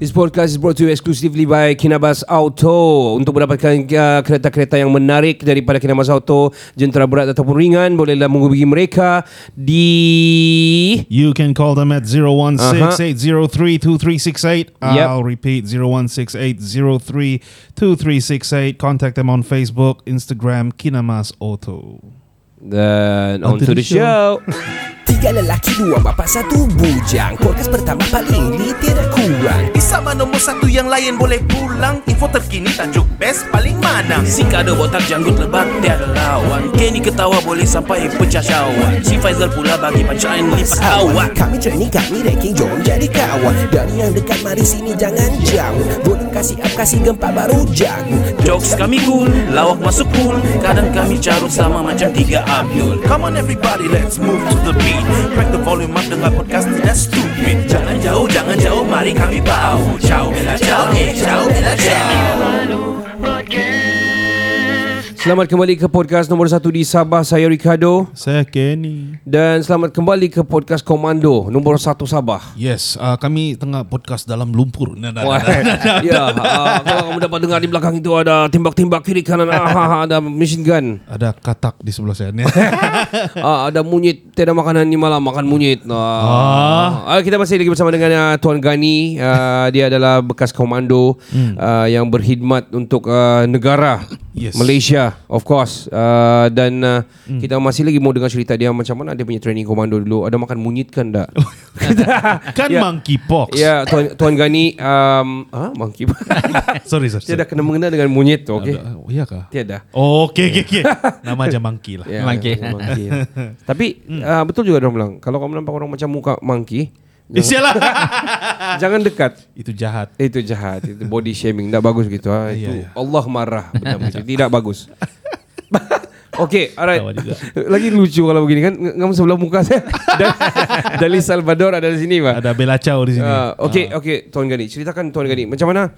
This podcast is brought to you exclusively by Kinabas Auto. Untuk mendapatkan uh, kereta-kereta yang menarik daripada Kinabas Auto, jentera berat ataupun ringan, bolehlah menghubungi mereka di You can call them at 016-803-2368. Yep. I'll repeat 016-803-2368. Contact them on Facebook, Instagram, Kinamas Auto. dan on, On to the show. Tiga lelaki, dua bapa, satu bujang. Podcast pertama paling ni tiada kurang. Di sama nombor satu yang lain boleh pulang Info terkini tajuk best paling mana Si kado botak janggut lebat tiada lawan Kenny ketawa boleh sampai pecah syawak Si Faizal pula bagi pancaan lipat awak Kami training, kami ranking, jom jadi kawan. Dari yang dekat, mari sini jangan jauh. Volume kasih up, kasih gempa baru jago. Jokes kami cool, lawak masuk cool Kadang kami carut sama macam tiga Abdul Come on everybody let's move to the beat Crack the volume up dengar podcast tidak stupid. Jangan jauh, jangan jauh, mari kami bau. Ciao, bella ciao, eh ciao, bella ciao Selamat kembali ke podcast nombor satu di Sabah. Saya Ricardo. Saya Kenny. Dan selamat kembali ke podcast Komando nombor satu Sabah. Yes, uh, kami tengah podcast dalam lumpur. Nah, nah, Wah, nah, nah. ya, uh, kalau kamu dapat dengar di belakang itu ada tembak-tembak kiri kanan, ah, ada machine gun. Ada katak di sebelah saya. ni. Ah, ada munyit Tiada makanan ni malam Makan munyit ah. Ah, Kita masih lagi bersama dengan uh, Tuan Gani uh, Dia adalah bekas komando uh, Yang berkhidmat untuk uh, negara Yes. Malaysia Of course uh, Dan uh, kita masih lagi mau dengar cerita dia Macam mana dia punya training komando dulu Ada makan munyit kan tak? kan Ya. monkeypox. Ya Tuan, Tuan Gani um, ah, Monkey Sorry, sorry. Tiada kena mengenal dengan munyit Okay Ada- Oh, iya kah? Tiada Okey, okey, okey. Nama aja monkey lah. Ya, Monkey. monkey. Tapi uh, betul juga orang bilang kalau kamu nampak orang macam muka monkey, Eh, jangan dekat. Itu jahat. Itu jahat, itu body shaming, tidak bagus gitu. Ah, Iya, itu iya. Allah marah itu. tidak bagus. Okay, alright. Lagi lucu kalau begini kan, kamu sebelah muka saya. Dan, dari Salvador ada di sini, Pak. Ada Bella Chow di sini. Uh, okay, okay, Tuan Gani, ceritakan Tuan Gani, macam mana?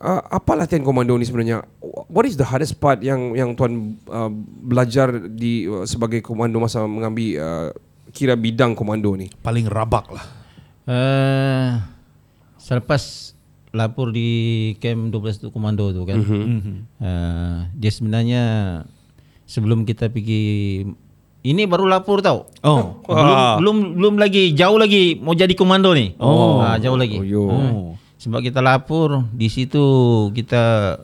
Uh, apa latihan komando ni sebenarnya? What is the hardest part yang yang tuan uh, belajar di uh, sebagai komando masa mengambil uh, kira bidang komando ni? Paling rabak lah. Uh, selepas lapor di camp 12 tu komando tu kan. Mm-hmm. Uh, dia sebenarnya sebelum kita pergi ini baru lapor tau. Oh. Belum, belum belum lagi jauh lagi mau jadi komando ni. Oh. Ah, jauh lagi. Oh, yo. Hmm. Sebab kita lapor di situ kita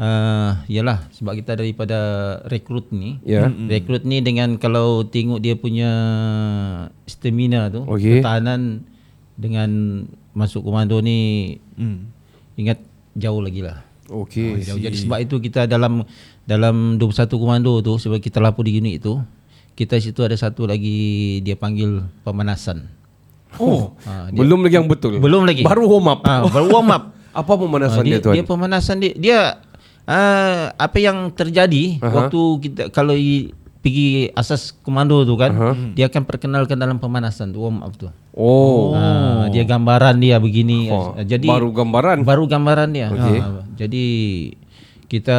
uh, yalah sebab kita daripada rekrut ni. Ya. Rekrut ni dengan kalau tengok dia punya stamina tu, Okey. pertahanan dengan masuk komando ni Hmm. ingat jauh lagi lah. Okay. Jauh. Jadi sebab itu kita dalam dalam 21 komando tu sebab kita lapor di unit tu kita situ ada satu lagi dia panggil pemanasan. Oh, Ah, dia- belum lagi yang betul. Belum lagi. Baru warm up. Ah, baru warm up. Apa pemanasan Ah, dia, dia, tuan? dia pemanasan dia dia uh, apa yang terjadi Aha. waktu kita kalau i, pergi asas komando tu kan Aha. dia akan perkenalkan dalam pemanasan tu warm up tu. oh, Ah, dia gambaran dia begini. Oh, jadi baru gambaran. Baru gambaran dia. Okey. Ah, jadi kita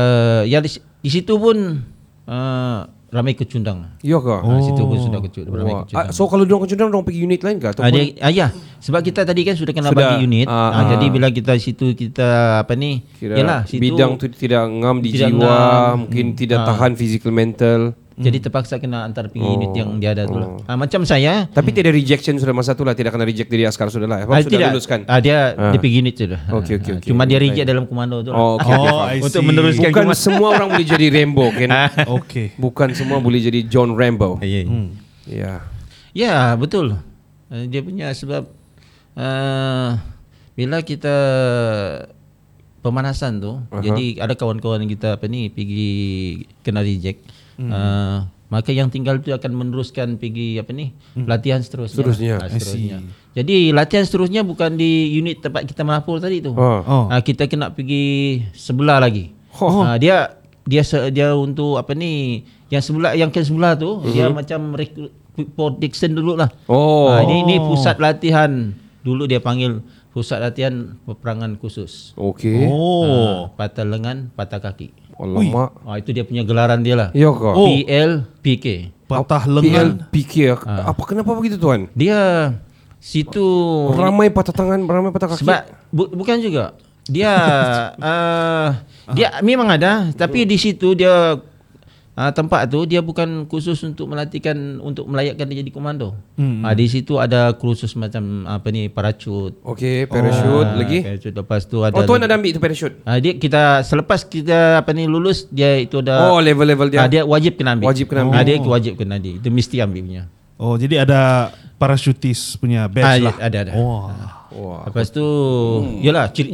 ya di, di situ pun uh, ramai kecundang. iya ke? Oh. situ pun sudah kecundang, ramai Wah. kecundang. Ah, so kalau dia kecundang, dia pergi unit lain ke? Ataupun Ah, ah, ya, sebab kita tadi kan sudah kena Sudah, bagi unit. ah, Ah, ah. Jadi bila kita situ kita apa ni? kira yalah, situ bidang tu tidak ngam di tidak jiwa, ngam. mungkin tidak Ah. tahan physical mental. Jadi terpaksa kena antar pergi unit yang dia ada tu lah. Oh. Ah, macam saya Tapi tidak rejection sudah masa tu lah Tidak kena reject dari askar sudah lah Abang ah, sudah tidak, luluskan Ah, dia Ah. dia pergi unit sudah. Okey, Ah, okey, ah, okey. Cuma dia Baik. reject dalam komando tu lah. Oh, okay, okay, Oh. I Untuk see. meneruskan Bukan cuma- semua orang boleh jadi Rambo kan Okey. Bukan semua boleh jadi John Rambo Ya, ya. Ya Ya, betul. Uh, Dia punya sebab uh, bila kita pemanasan tu, uh-huh. jadi ada kawan-kawan kita apa ni pergi kena reject. Hmm. Uh, maka yang tinggal tu akan meneruskan pergi apa ni latihan seterusnya. Seterusnya. Ah, seterusnya. Jadi latihan seterusnya bukan di unit tempat kita melapor tadi tu. Oh. Oh. Ah, kita kena pergi sebelah lagi. Oh. Ah, dia dia dia untuk apa ni yang sebelah yang ke sebelah tu Mhm. dia macam recruit protection dulu lah. Oh. Ah, ini ini pusat latihan. Dulu dia panggil pusat latihan peperangan khusus. Okey. Oh. Ah, patah lengan, patah kaki. Alamak. Ah, itu dia punya gelaran dia lah. Ya ke? Oh. PL PK. Patah lengan. PK. Apa kenapa begitu tuan? Dia situ Ramai patah tangan, ramai patah kaki. sebab bu, bukan juga. Dia uh, dia memang ada tapi di situ dia uh, tempat tu dia bukan khusus untuk melatihkan untuk melayakkan dia jadi komando. Hmm. Uh, di situ ada kursus macam apa ni parachute. Okey, parachute Ah, lagi. Parachute lepas tu ada Oh, tuan ada ambil tu parachute. Ah, dia kita selepas kita apa ni lulus dia itu ada Oh, level-level dia. Ah, dia wajib kena ambil. Wajib kena ambil. Ah, dia wajib kena ambil. Itu mesti ambil punya. Oh, jadi ada parachutis punya badge Ah, lah. ya, ada ada. Oh. Wah. Lepas tu yalah ciri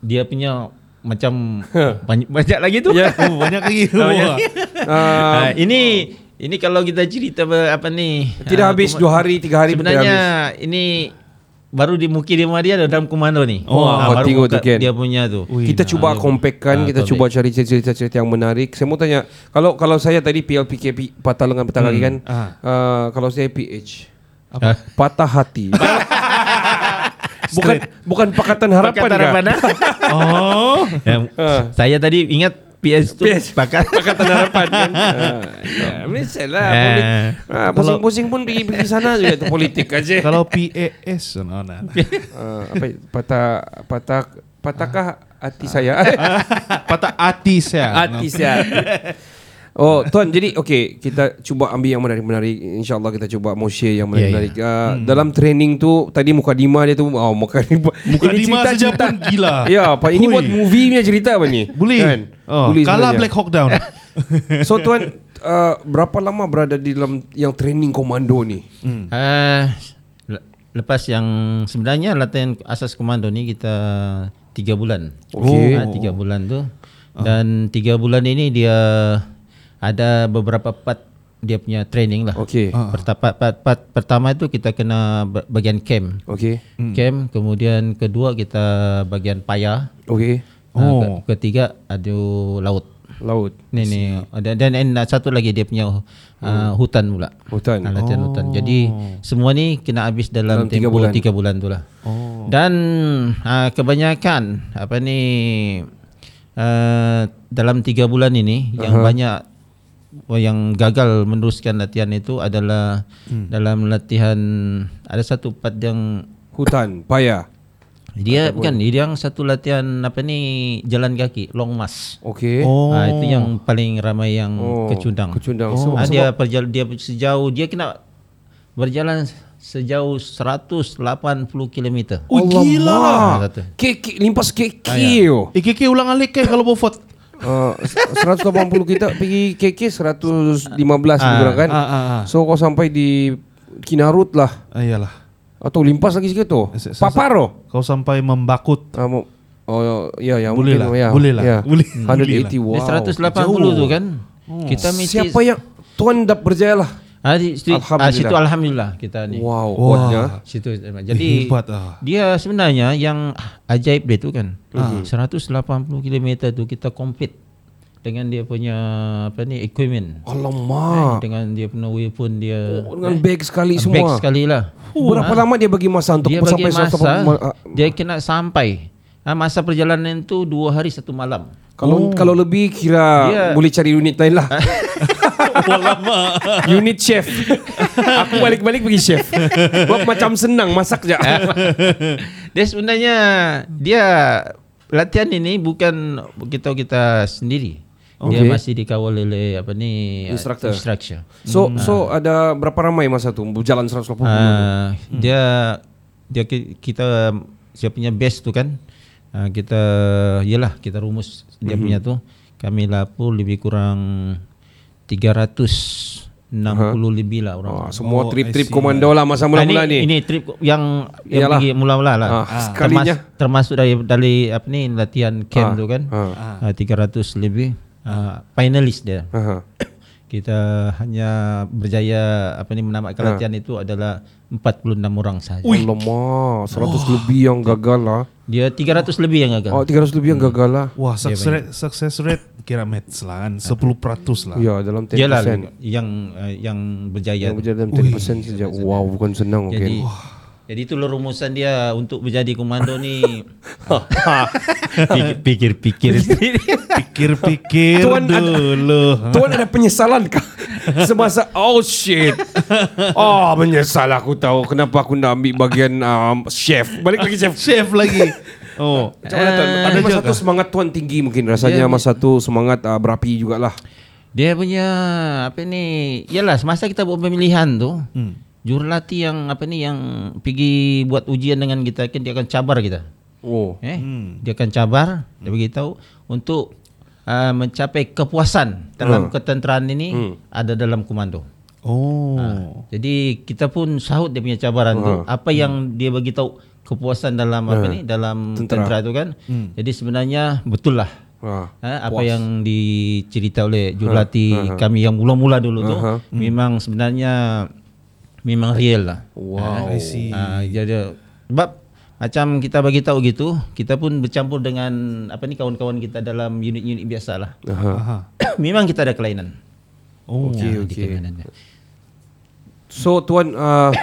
dia punya macam banyak, banyak lagi tu. Ya. Oh, banyak lagi. Oh, ya. Wah. Ah, ini ini kalau kita cerita apa, ni tidak ah, habis dua hari, tiga hari Sebenarnya habis. ini baru di muki di ada dalam komando ni. Oh, kau baru tu, Ken. dia punya tu. Ui, kita cuba compactkan, Ah, kita cuba cari cerita-cerita yang menarik. Saya mau tanya, kalau kalau saya tadi PLPK pi- patah lengan patah kaki kan, Ah. ah, kalau saya PH Apa? patah hati. bukan bukan pakatan harapan Pakatan harapan, ah? Oh. Yang Saya tadi ingat PS tu PS. pakat Pakatan harapan kan. Ah, ya, lah. Eh. Polit- Pusing-pusing pun pergi pergi sana juga tu politik aja. Kalau PAS no, no, no. Ah, apa patah patah patahkah hati saya? Patah hati saya. Hati saya. Oh tuan jadi okey kita cuba ambil yang menarik-menarik insyaallah kita cuba mau share yang menarik-menarik uh, dalam training tu tadi muka Dima dia tu oh muka Dima Mukadimah saja pun gila. ya apa ini buat movie punya cerita apa ni Boleh. kan Oh, Boleh kalah sebenarnya. Black Hawk Down. so tuan uh, berapa lama berada di dalam yang training komando ni Ah, le- lepas yang sebenarnya latihan asas komando ni kita tiga bulan. Okey. Ah, tiga bulan tu. Dan tiga bulan ini dia ada beberapa part dia punya training lah. okey Pertama, part, part, pertama itu kita kena ba- bagian camp. okey Camp, kemudian kedua kita bagian payah. okey Oh. Oh. ketiga ada laut. laut Ni ni dan dan and satu lagi dia punya uh, hutan pula. hutan Ah, latihan hutan. Jadi semua ni kena habis dalam, Dalam tiga tempoh bulan. tiga bulan tu lah. Oh. Dan uh, kebanyakan apa ni uh, dalam tiga bulan ini uh-huh. yang banyak oh, yang gagal meneruskan latihan itu adalah hmm. dalam latihan ada satu part yang hutan payah dia bukan dia yang satu latihan apa ni jalan kaki long march. okey Oh. Ah, itu yang paling ramai yang Oh, kecundang. kecundang. So, Ah, dia perjal dia sejauh dia kena berjalan sejauh 180 km. Oh, gila. Ah, kek limpas kek Ah, ya. Eh, KK ulang alik ke kalau Beaufort? Uh, 180 kita pergi KK 115 lebih kurang kan. ah, ah, ah. So kau sampai di Kinarut lah Ah, iyalah. atau limpas lagi sikit tu. Se- Paparo. Kau sampai membakut. Ah, mau- oh ya ya Boleh mungkin lah, ya. boleh lah, Ya. boleh. 180 wow. Dia 180 tu kan. Kita mesti Siapa yang tuan dah berjaya lah. Ah, di, di, Alhamdulillah. ah, situ alhamdulillah kita ni. Wow, kuatnya. Situ jadi Hebat ah. dia sebenarnya yang ajaib dia tu kan. Hmm. 180 km tu kita compete dengan dia punya apa ni equipment. Alamak. Dengan dia punya weapon dia Oh, dengan bag sekali Bag semua. sekali lah. Berapa lama dia bagi masa untuk Dia sampai masa 180 ma- ah, dia kena sampai. Ah, masa perjalanan tu dua hari satu malam. Kalau kalau lebih kira Dia- boleh cari unit lain lah. unit chef. Aku balik-balik pergi chef. Buat macam senang masak je. dia sebenarnya dia latihan ini bukan kita kita sendiri. Dia Okay. masih dikawal oleh apa ni uh, Instructor. instructor. So so ada berapa ramai masa tu berjalan 180 km? Ah, dia dia ki- kita dia punya base tu kan. ah, kita yalah kita rumus dia punya tu kami lapor lebih kurang 360 lebih lah orang. Ah, semua Oh, trip-trip see. komando lah masa Ah, mula-mula ini, ni. ini trip yang yang Iyalah. pergi mula-mula lah. Ah, sekalinya. termasuk dari dari apa ni latihan camp Ah, tu kan. ah. Ah, 300 lebih ah, finalis dia. Aha. Kita hanya berjaya apa ni menamatkan Ha. latihan itu adalah 46 orang sahaja. Alamak 100 lebih yang gagal lah Dia 300 lebih yang gagal. Oh 300 lebih yang gagal lah Wah, success rate, success rate kira maths lah kan, 10% lah. Ya dalam 10% Dialah yang uh, yang berjaya. Yang berjaya dalam 10% saja Wow bukan senang Jadi okay. Jadi itulah rumusan dia untuk menjadi komando ni Pikir- pikir-pikir sendiri. Pikir-pikir Tuan ada- dulu. Tuan ada penyesalan kah? Semasa Oh shit Oh menyesal aku tahu Kenapa aku nak ambil bagian um, Chef Balik lagi chef Chef lagi. Oh, Macam mana tuan? Ada masa tu semangat tuan tinggi mungkin Rasanya masa tu semangat uh, berapi jugalah Dia punya apa ni? Yalah semasa kita buat pemilihan tu, hmm. Jurulatih yang apa ni yang pergi buat ujian dengan kita kan dia akan cabar kita. Oh Eh, hmm. dia akan cabar, dia beritahu untuk uh, mencapai kepuasan dalam Hmm. ketenteraan ini Hmm. ada dalam komando. oh. Jadi kita pun sahut dia punya cabaran tu. Apa yang dia bagi tahu kepuasan dalam apa ni dalam Tentera. tentera, tu kan. Jadi sebenarnya betul lah. Ah, Ha, apa yang dicerita oleh jurulatih kami yang mula-mula dulu tu Aha. memang sebenarnya memang real lah. Wow I see. Ha, jadi sebab macam kita bagi tahu gitu, kita pun bercampur dengan apa ni kawan-kawan kita dalam unit-unit biasa lah. Aha. Memang kita ada kelainan. Oh. Okey okey kelainan dia. So tuan uh,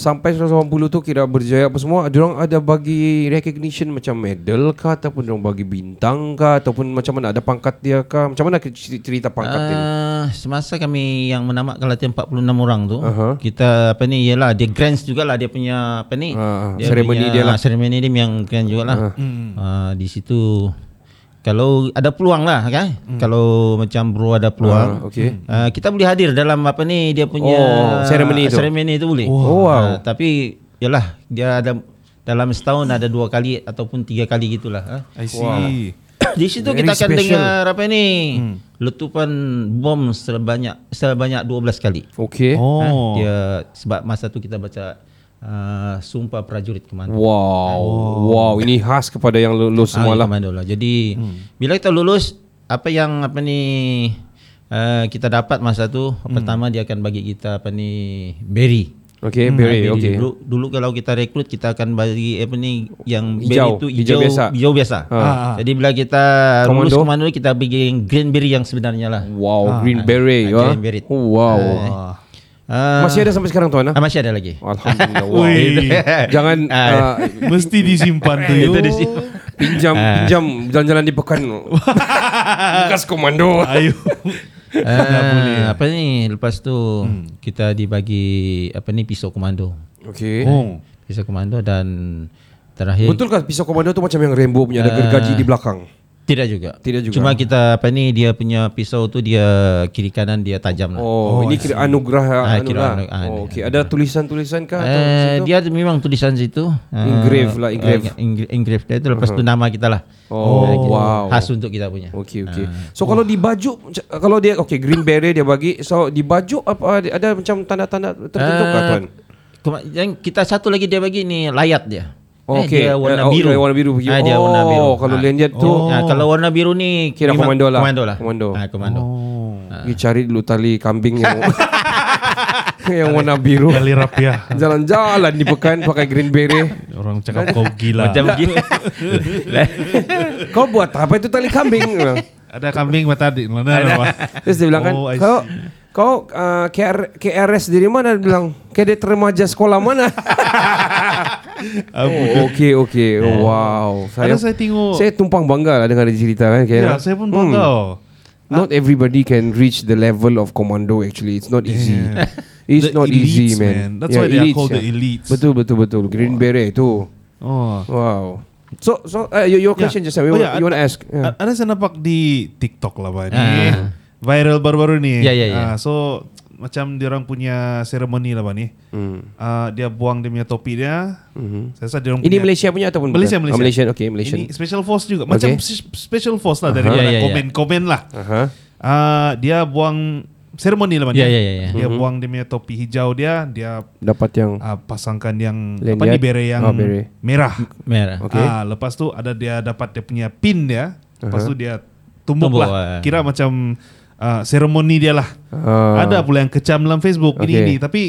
Sampai 180 tu kira berjaya apa semua Diorang ada bagi recognition macam medal kah Ataupun diorang bagi bintang kah Ataupun macam mana ada pangkat dia kah Macam mana cer- cerita pangkat dia ni? Uh, semasa kami yang menamatkan latihan 46 orang tu, Aha. kita apa ni ialah dia grants jugalah dia punya apa ni? Ah, seremoni punya- dia lah. ah, Seremoni dia yang grand jugalah. Uh, di situ kalau ada peluang lah kan. Kalau macam bro ada peluang. Ah, okey. Uh, kita boleh hadir dalam apa ni dia punya Oh, seremoni tu. Seremoni itu boleh. Oh, wow. Ah, tapi yalah dia ada dalam setahun ada dua kali ataupun tiga kali gitulah. ah. I see. Di situ Very kita akan special. dengar apa ni? Letupan bom sebanyak sebanyak 12 kali. Okay Oh. Ha, dia sebab masa tu kita baca uh, sumpah prajurit komando. Wow Wow ini khas kepada yang lulus Ah, semua lah komando lah. Jadi bila kita lulus apa yang apa ni uh, kita dapat masa tu pertama dia akan bagi kita apa ni berry. Okay Ah, berry berry. okay Dulu, dulu kalau kita rekrut kita akan bagi apa ni yang Hijau, berry itu hijau hijau biasa. hijau biasa. Ah. Jadi bila kita Komando? lulus komando ni, kita bagi yang green berry yang sebenarnya lah. Wow green beret ah, ya. green beret. Oh, Wow Ah, Masih ada sampai sekarang tuan ah? ah, masih ada lagi. Alhamdulillah wow. Jangan uh, Mesti disimpan tu. Itu yo. di situ. pinjam pinjam jalan-jalan di pekan bekas komando Ayo. Ah, apa ni lepas tu kita dibagi apa ni pisau komando. Okay Oh. Pisau komando dan terakhir Betul kan pisau komando tu macam yang Rainbow punya ada gergaji di belakang tidak juga. Tidak juga. Cuma kita apa ni dia punya pisau tu dia kiri kanan dia tajam lah. Oh, ini kira anugerah Ah, anu kira lah. anu- ah, Oh, okay. Ada tulisan-tulisan kah atau Eh, dia memang tulisan situ. Ah, Engrave lah, engrave. ah, engra- engrave dia tu lepas tu nama kita lah. Oh, Ah, gitu. wow. Khas untuk kita punya. Okey okey. So kalau di baju kalau dia okey green beret dia bagi so di baju apa ada, macam tanda-tanda tertentu kah Ah, tuan? Yang kita satu lagi dia bagi ni layat dia. Oh, Eh, okey. Dia warna Eh, oh, biru. dia warna biru. Ah, dia warna biru. Oh, kalau lanyard tu Ah, kalau warna biru ni Kira komando lah. Komando lah. Komando. Ah, komando. Oh. pergi cari dulu tali kambing yang yang warna biru. Kali rapiah. Jalan-jalan di pekan pakai green beret. Orang cakap kau gila. Macam gini. Kau buat apa itu tali kambing? Ada kambing mata mana apa? Terus dia bilang kan, Oh, kau kau uh, KR, KRS dari mana? Dia bilang, kadet remaja sekolah mana? oh, okey okey. Oh, wow. Ada saya tengok. Saya tumpang bangga lah dengar dia cerita kan. Ya, saya pun bangga. Hmm. Not everybody can reach the level of commando actually. It's not easy. Yeah. It's The not easy, elites, man. man. That's why they are called the elites. Betul betul betul. Green beret tu. Oh. Wow. So so uh, your, your question just now. You, Oh, ya, you want to ask? A- Ada saya nampak di TikTok lah Pak ni. Viral baru-baru ni. Ya, ya, ya. Ah, so macam dia orang punya seremoni lah Pak ni. Hmm. Ah, dia buang dia punya topi dia. Mhm. Saya rasa dia orang Ini punya Malaysia punya ataupun Malaysia, bukan? Malaysia. Oh, Malaysian. Okay, Malaysian. Ini special force juga. Macam Okay. special force lah dari Aha. mana Ya, ya, ya. komen-komen lah. Aha. Ah, dia buang seremoni lah Pak ni. Ya, ya, ya, ya. Dia buang dia punya topi hijau dia, dia Dapat yang ah, pasangkan yang Lanyard. apa ni beret yang Oh, beret. merah. Merah. Okay. Ah, lepas tu ada dia dapat dia punya pin dia. Lepas Aha. tu dia tumbuk, Tumbuk, lah. ah. Kira macam uh, seremoni dia lah. Ah. Ada pula yang kecam dalam Facebook ini Okay. ini tapi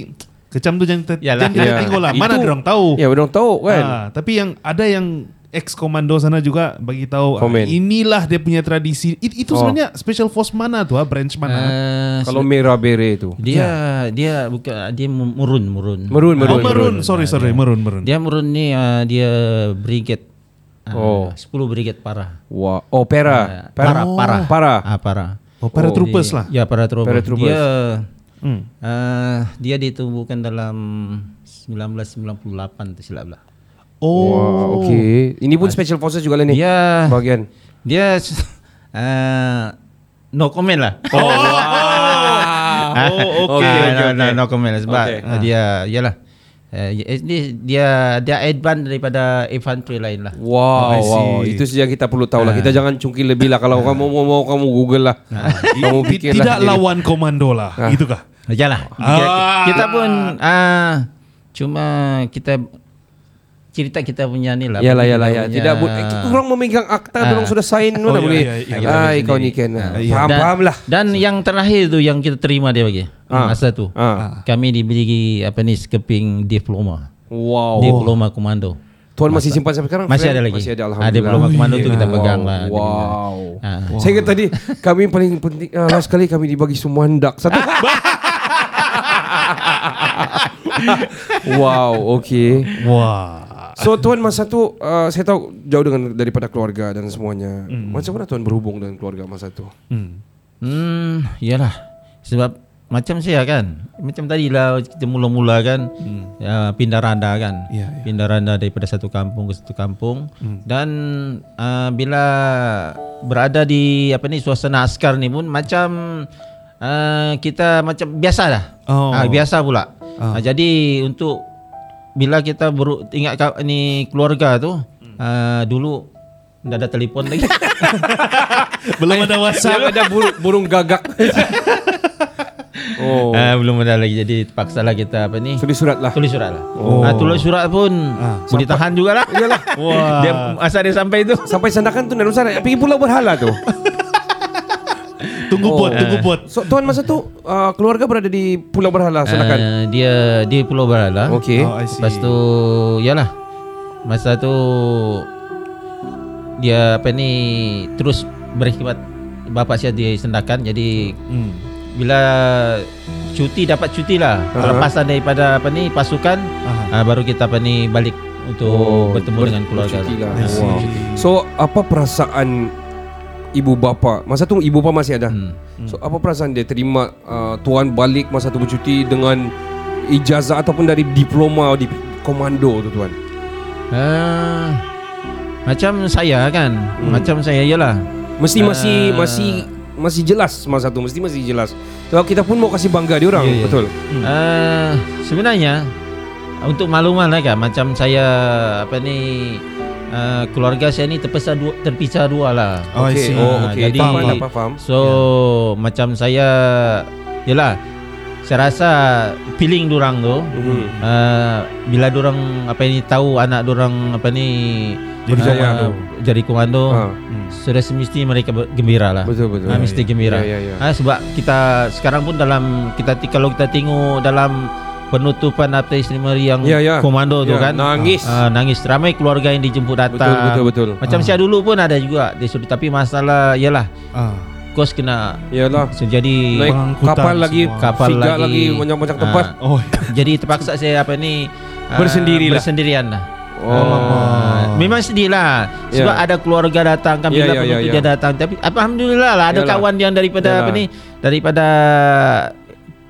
kecam tu jangan, Yalah. jangan kita Ya. tengok lah. Mana Itu- orang tahu. Ya, orang tahu kan. Ah, tapi yang ada yang ex komando sana juga bagi tahu ah, Komen. inilah dia punya tradisi. It, itu Oh. sebenarnya special force mana tuh, ah, branch mana? Uh, Kalau merah beret tu. dia dia bukan dia mu- murun murun. Merun, merun. oh, merun. Sorry, sorry, merun, merun. Dia murun ni uh, dia brigade Oh. uh, 10 brigade para. Wah. Oh, pera. Uh, para para. Para. Ah para. Oh, paratroopers Di- lah. Ya para troopers. Paratroopers. Dia Hmm. uh, dia ditubuhkan dalam 1998 tu silap lah. Oh, Wah, okay. Ini pun special forces juga lah ni. Dia Bahagian. dia uh, no comment lah. Oh, okay, okay, no, no, okay. no comment lah sebab Okay. uh, dia yalah. Uh, dia dia dia advance daripada infantry lain lah. Wow, wow. Itu saja kita perlu tahu lah. Kita jangan cungkil lebih lah. Kalau kamu mau, mau kamu Google lah. kamu Ti- pikir tidak lah. lawan komando lah, Ah. itu kah? Yalah. Ah. Kita, kita pun uh, cuma kita cerita kita punya ni lah. Yalah, yalah, ya. Tidak boleh. Orang memegang akta, Ah. orang sudah sign mana iya, boleh. iya, iya. Kita Ah, sendiri. kau ni kan. Ah. Faham, Dan- faham lah. Dan yang terakhir tu yang kita terima dia bagi. Ah. Masa tu. Ah. Kami diberi apa ni skeping diploma. Wow. Diploma komando. Tuan masih simpan sampai sekarang? Masih ada lagi. Masih ada, Ah, Alhamdulillah. diploma komando tu kita Wow, pegang lah. Wow. Ah. Saya kata tadi kami paling penting uh, last kali kami dibagi sumandak satu. wow, okay. Wah. So tuan masa tu uh, saya tahu jauh dengan daripada keluarga dan semuanya. Macam mana tuan berhubung dengan keluarga masa tu? Hmm. Hmm, iyalah. Sebab macam saya kan, macam tadi lah kita mula-mula kan, ya, pindah randa kan, Ya, ya. pindah randa daripada satu kampung ke satu kampung, dan uh, bila berada di apa ni suasana askar ni pun macam uh, kita macam biasa dah, Oh. Ah, biasa pula. Ah, jadi untuk bila kita beru, ingat ni keluarga tu, uh, dulu tidak ada telefon lagi. Belum ada WhatsApp. Ada burung, burung gagak. oh. Ah, belum ada lagi jadi terpaksalah kita apa ni Tulis surat lah. tulis surat lah. Oh. Ah, tulis surat pun Ah, boleh tahan jugalah. Iyalah. Wah. Dia masa dia sampai tu. Sampai sandakan tu Narusan pergi pulau berhala tu. Tunggu bot, tunggu bot. So tuan masa tu uh, keluarga berada di Pulau Berhala sandakan. Ah, dia di Pulau Berhala. Okey. Oh. Lepas tu yalah. Masa tu dia apa ni terus berkhidmat bapa saya di Sendakan jadi Hmm. bila cuti dapat cuti lah Aha. lepasan daripada apa ni pasukan Aha. ah, baru kita apa ni balik untuk bertemu ber- dengan keluarga lah. Wow. So apa perasaan ibu bapa? Masa tu ibu bapa masih ada. Hmm. So apa perasaan dia terima uh, tuan balik masa tu bercuti dengan ijazah ataupun dari diploma di komando tu tuan? Ah, macam saya kan, Hmm. macam saya ialah. Mesti Ah. masih masih masih jelas masa tu mesti masih jelas. Sebab kita pun mau kasih bangga dia orang, Ya, ya. betul. Ah, sebenarnya untuk makluman lah kan, macam saya apa ni ah, keluarga saya ni terpisah dua, terpisah dua lah. Oh, Okey, see. oh, Ah, okey. jadi Faham, faham, faham. So macam saya yalah saya rasa feeling dorang tu Mhm. uh, bila dorang apa ni tahu anak dorang apa ni Jadi komando. jadi komando Ha. sudah semesti mereka gembira lah Betul betul. Ah, mesti gembira. Ya, ya, ya. Ah, sebab kita sekarang pun dalam kita kalau kita tengok dalam penutupan apa istimewari yang Ya, ya. komando tu Ya, kan nangis. Ah, nangis ramai keluarga yang dijemput datang. Betul, betul, betul. Macam saya dulu pun ada juga disuruh tapi masalah ialah Ah. kos kena Iyalah. so, jadi Naik kapal lagi, semua. Kapal Figa lagi. banyak-banyak Ah. tempat. Oh. jadi terpaksa saya apa ni ah, Bersendiri lah. bersendirian lah. Oh. Ah, memang sedih lah Sebab Ya. ada keluarga datang kan Bila ya, penutup ya. dia datang Tapi Alhamdulillah lah Ada Yalah. kawan yang daripada Yalah. apa ni Daripada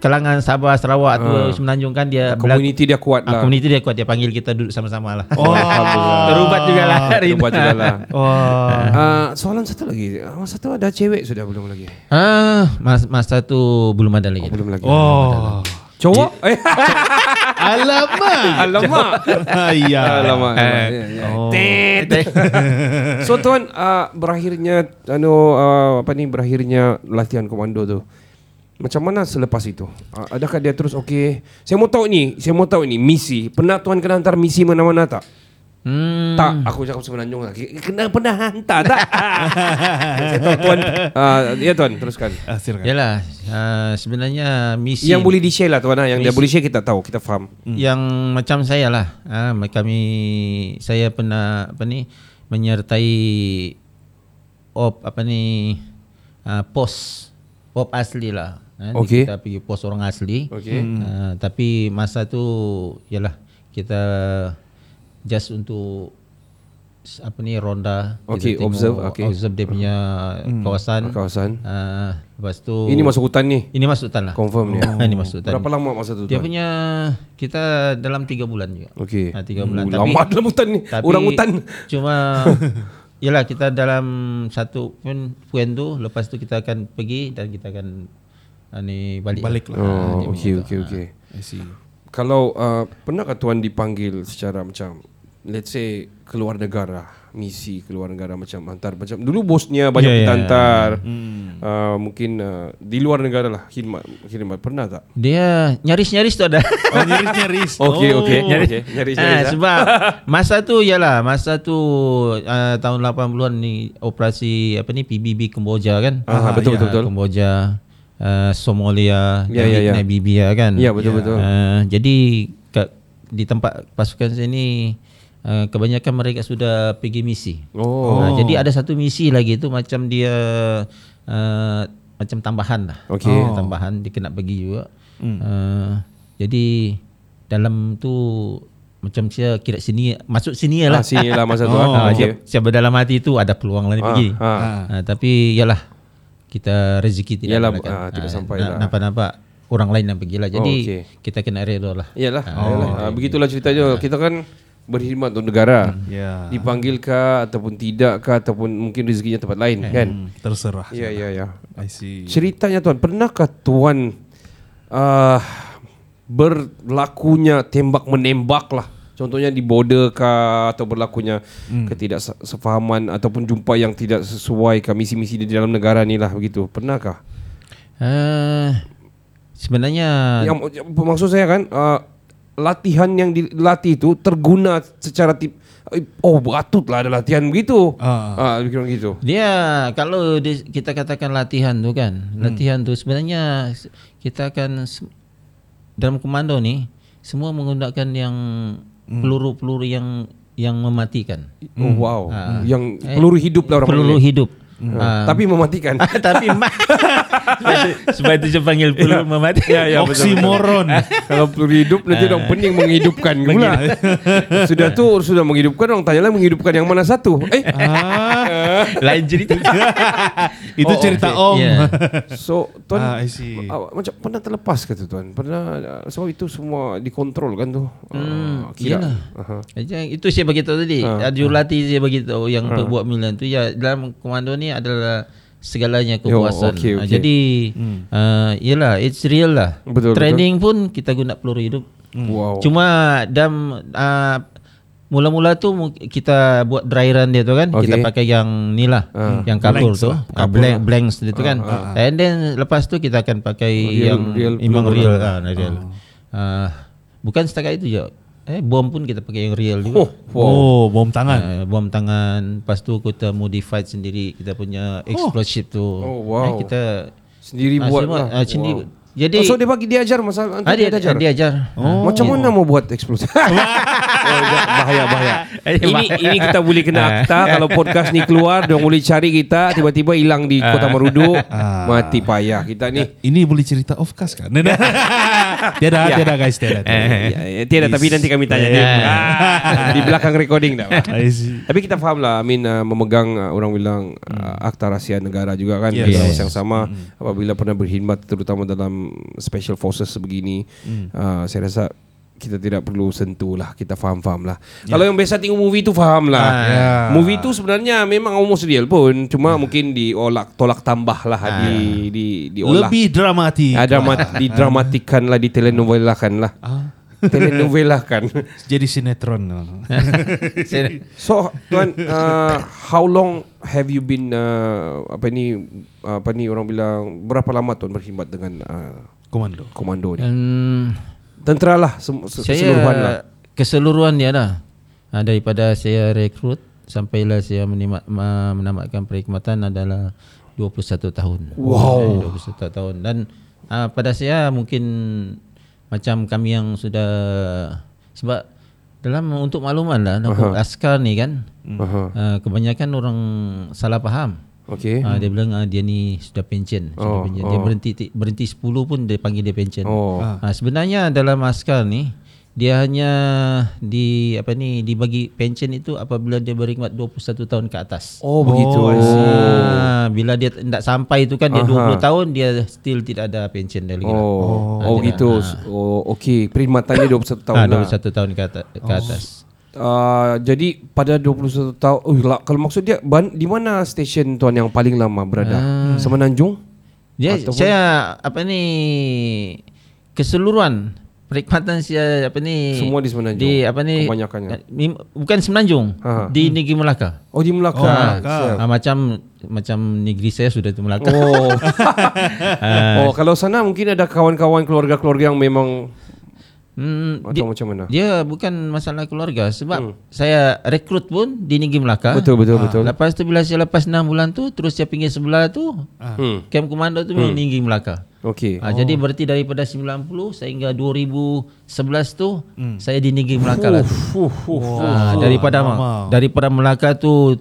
Kalangan Sabah Sarawak tu Ah. Semenanjung kan dia Community dia kuat ah, lah. Community dia kuat Dia panggil kita duduk sama-sama lah Oh. Terubat juga lah hari. Terubat juga lah. Wah. Ah, soalan satu lagi. Ah, Masa tu ada cewek sudah belum lagi? ah, mas, Masa tu belum ada lagi Oh, belum lagi. Oh. Cowok? Eh, Alamak. alamak. Iya. Alamak. Eh. Ya, ya. Oh. So tuan uh, berakhirnya anu uh, apa ni berakhirnya latihan komando tu. Macam mana selepas itu? Uh, adakah dia terus okey? Saya mau tahu ni, saya mau tahu ni misi. Pernah tuan kena hantar misi mana-mana tak? Hmm. Tak, aku cakap semenanjung lah. Kena pernah hantar tak? Saya tahu tuan. Uh, ya tuan, teruskan. Ah, silakan. Yalah, uh, sebenarnya misi Yang boleh di-share lah tuan. Yang dia Misi- boleh share kita tahu, kita faham. yang macam saya lah. Ah, kami saya pernah apa ni menyertai op apa ni ah, pos pos asli lah. Ah, Okey. Kita pergi pos orang asli. Okey. Ah, tapi masa tu yalah kita just untuk apa ni ronda Okey, kita tengok- observe, okey. observe dia punya kawasan Kawasan. Ah, lepas tu Ini masuk hutan ni. ini masuk hutan lah Confirm ni. ini masuk hutan Berapa lama masa tu dia tuan? punya kita dalam tiga bulan juga. Okey. Ha, tiga bulan. Uh, lama dalam hutan ni. Orang hutan. Cuma Yalah kita dalam satu pun poin tu lepas tu kita akan pergi dan kita akan uh, ni balik. Balik lah. Oh, okey okey okey. I see. Kalau uh, pernahkah tuan dipanggil secara macam let's say keluar negara, misi keluar negara macam hantar macam dulu bosnya banyak Ya, yeah, ya, hantar. Uh, mungkin uh, di luar negara lah khidmat khidmat pernah tak? Dia nyaris-nyaris tu ada. Oh, nyaris-nyaris. Okey oh. okey. Okey, nyari nyari. Ah, sebab masa tu yalah masa tu uh, tahun 80-an ni operasi apa ni PBB Kemboja kan. Ah, betul, betul, betul. Kemboja uh, Somalia, Ya, ya, ya. Namibia kan. Ya, betul, betul. Uh, jadi kat, di tempat pasukan sini uh, kebanyakan mereka sudah pergi misi. Oh. Uh, jadi ada satu misi lagi tu macam dia uh, macam tambahan lah. Okey. Uh, tambahan dia kena pergi juga. Uh, jadi dalam tu macam saya kira sini masuk sini Ah, lah. sini lah masa tu. Oh, ah. okay. Okey. Siapa dalam hati tu ada peluang lah ni Ah, pergi. ah. Ah, tapi yalah kita rezeki tidak Yalah, ah, tidak sampai na- lah. Nampak-nampak orang lain yang pergi lah. Jadi Oh, okey. kita kena reda lah. Iyalah. Ah, Yalah. Ah, begitulah ceritanya. Kita kan berkhidmat untuk negara. Ya. Dipanggil kah ataupun tidak kah ataupun mungkin rezekinya tempat lain kan? Hmm, terserah. Ya ya ya. I see. Ceritanya tuan, pernahkah tuan uh, berlakunya tembak menembak lah? Contohnya di border kah atau berlakunya hmm. ketidaksefahaman ataupun jumpa yang tidak sesuai kah misi-misi di dalam negara ni lah begitu. Pernahkah? Uh, sebenarnya Yang maksud saya kan uh, latihan yang dilatih itu terguna secara tip oh beratutlah ada latihan begitu. Ah. Ah, gitu. Dia kalau di, kita katakan latihan tu kan, Hmm. latihan tu sebenarnya kita akan dalam komando ni semua menggunakan yang. Peluru-peluru yang yang mematikan. Oh wow. Ah. Yang Eh, peluru hidup lah orang Peluru panggil. hidup. Ah, Tapi mematikan. tapi ma- sebab itu, saya panggil peluru mematikan. Ya, ya, Oksimoron. Kalau peluru hidup nanti orang pening menghidupkan pula. sudah tu sudah menghidupkan orang tanyalah menghidupkan yang mana satu? Eh, Lain cerita. Itu cerita Om. Ya. so tuan Ah, awak macam pernah terlepas ke tu tuan? Pernah uh, sebab itu semua dikontrol kan tu. Hmm, Ah, kira. Macam itu saya bagi tahu tadi. Ha, Jurulatih saya bagi tahu yang ha. buat milan tu ya dalam komando ni adalah segalanya kepuasan. okey, Ah, okey. jadi hmm. uh, yalah it's real lah. Betul, Training pun kita guna peluru hidup. Wow. Cuma dalam uh, mula-mula tu kita buat dry run dia tu kan Okey. kita pakai yang ni lah Ah. yang kapur Blanks tu lah. ah, blank blanks dia tu kan and then lepas tu kita akan pakai Real- yang real memang peluru. real ah real Ah, bukan setakat itu je eh bom pun kita pakai yang real juga Oh, wow. Oh, bom tangan. Uh, bom tangan Lepas tu kita modified sendiri Kita punya explosive tu Oh, wow. eh, Kita Sendiri ah, buat lah. ah, sendiri. Wow. Jadi oh, so dia bagi dia ajar masa ah, dia, dia ajar. dia ajar Oh. Macam mana mau buat eksplosif? oh, bahaya bahaya. ini ini kita boleh kena akta kalau podcast ni keluar dia boleh cari kita tiba-tiba hilang di Kota Marudu mati payah kita ni. Ini boleh cerita off cast kan? tiada, Ya. tiada guys, tiada. tiada. Ya, ya, tiada tapi nanti kami tanya dia. Ah, di belakang recording dah. Tapi kita faham lah I mean uh, memegang uh, orang bilang uh, akta rahsia negara juga kan Yes. Dalam Yes. masa yang sama apabila pernah berkhidmat terutama dalam special forces sebegini uh, saya rasa kita tidak perlu sentuh lah kita faham-faham lah. Kalau yang biasa tengok movie tu faham lah. Ya. movie tu sebenarnya memang almost real pun cuma mungkin diolak tolak tambah lah di di diolah. Lebih dramatik. ada mat, didramatikan lah ditelenovelakan lah telenovelakan Jadi sinetron. So tuan uh, how long have you been uh, apa ni apa ni orang bilang berapa lama tuan berkhidmat dengan uh, Komando. komando ni? Hmm, Tentera lah sem- se- Saya keseluruhan lah. Keseluruhan dia lah uh, daripada saya rekrut sampailah saya menikmat, ma- menamatkan perkhidmatan adalah 21 tahun. Wow. Eh, 21 tahun dan uh, pada saya mungkin macam kami yang sudah sebab dalam untuk makluman lah uh askar ni kan Aha. uh, kebanyakan orang salah faham. Okey. Ah, dia bilang ah, dia ni sudah pension, sudah Oh, pension. oh. Dia berhenti ti- berhenti 10 pun dia panggil dia pension. Oh. Ah, sebenarnya dalam askar ni dia hanya di apa ni dibagi pension itu apabila dia berkhidmat 21 tahun ke atas. Oh begitu. Ah, bila dia tidak sampai itu kan dia 20 tahun dia still tidak ada pension dia lagi. lah. Oh, Ah, oh dia- gitu. Oh, okey. Perkhidmatannya 21 tahun Ah, lah. 21 tahun ke atas. Ke atas. Uh, jadi pada 21 tahun oh, lah, kalau maksud dia ban, di mana stesen tuan yang paling lama berada? Ah. Semenanjung? Dia Ataupun- saya apa ni keseluruhan perkhidmatan saya apa ni Semua di Semenanjung, Di apa ni kebanyakannya. Mim- bukan Semenanjung, Ha. di Negeri Melaka. Oh di Melaka. Ah, ah, macam macam negeri saya sudah di Melaka. Oh. oh, kalau sana mungkin ada kawan-kawan keluarga-keluarga yang memang Hmm, atau dia, macam mana? dia bukan masalah keluarga sebab saya rekrut pun di Negeri Melaka. Betul betul betul. Lepas tu bila saya lepas 6 bulan tu terus saya pinggir sebelah tu Hmm. camp komando tu memang Negeri Melaka. Okey. Ah, Jadi berarti daripada 90 sehingga 2011 tu saya di Negeri Melaka lah. Ah, daripada lama. daripada Melaka tu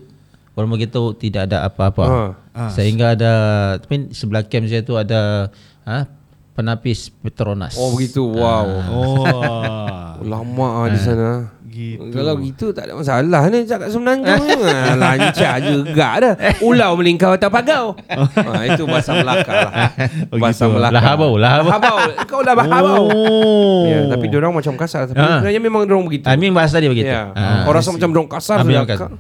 orang begitu tidak ada apa-apa. Sehingga ada tapi sebelah camp saya tu ada ah, penapis Petronas. Oh begitu. Wow. Oh. Lama ah di sana. Gitu. Kalau gitu tak ada masalah ni cakap semenanjung ni. Ah, Lancar juga dah. Ulau melingkar atas pagau. ha, itu bahasa Melaka lah. Bahasa gitu. Melaka. Lahabau, lahabau. Lahabau. Kau dah lahabau. Oh. Ya, tapi dia orang macam kasar tapi Ah. sebenarnya memang dia orang begitu. I mean bahasa dia begitu. Ya. Ah, Kau rasa macam dia orang kasar Ambil saja. angkat.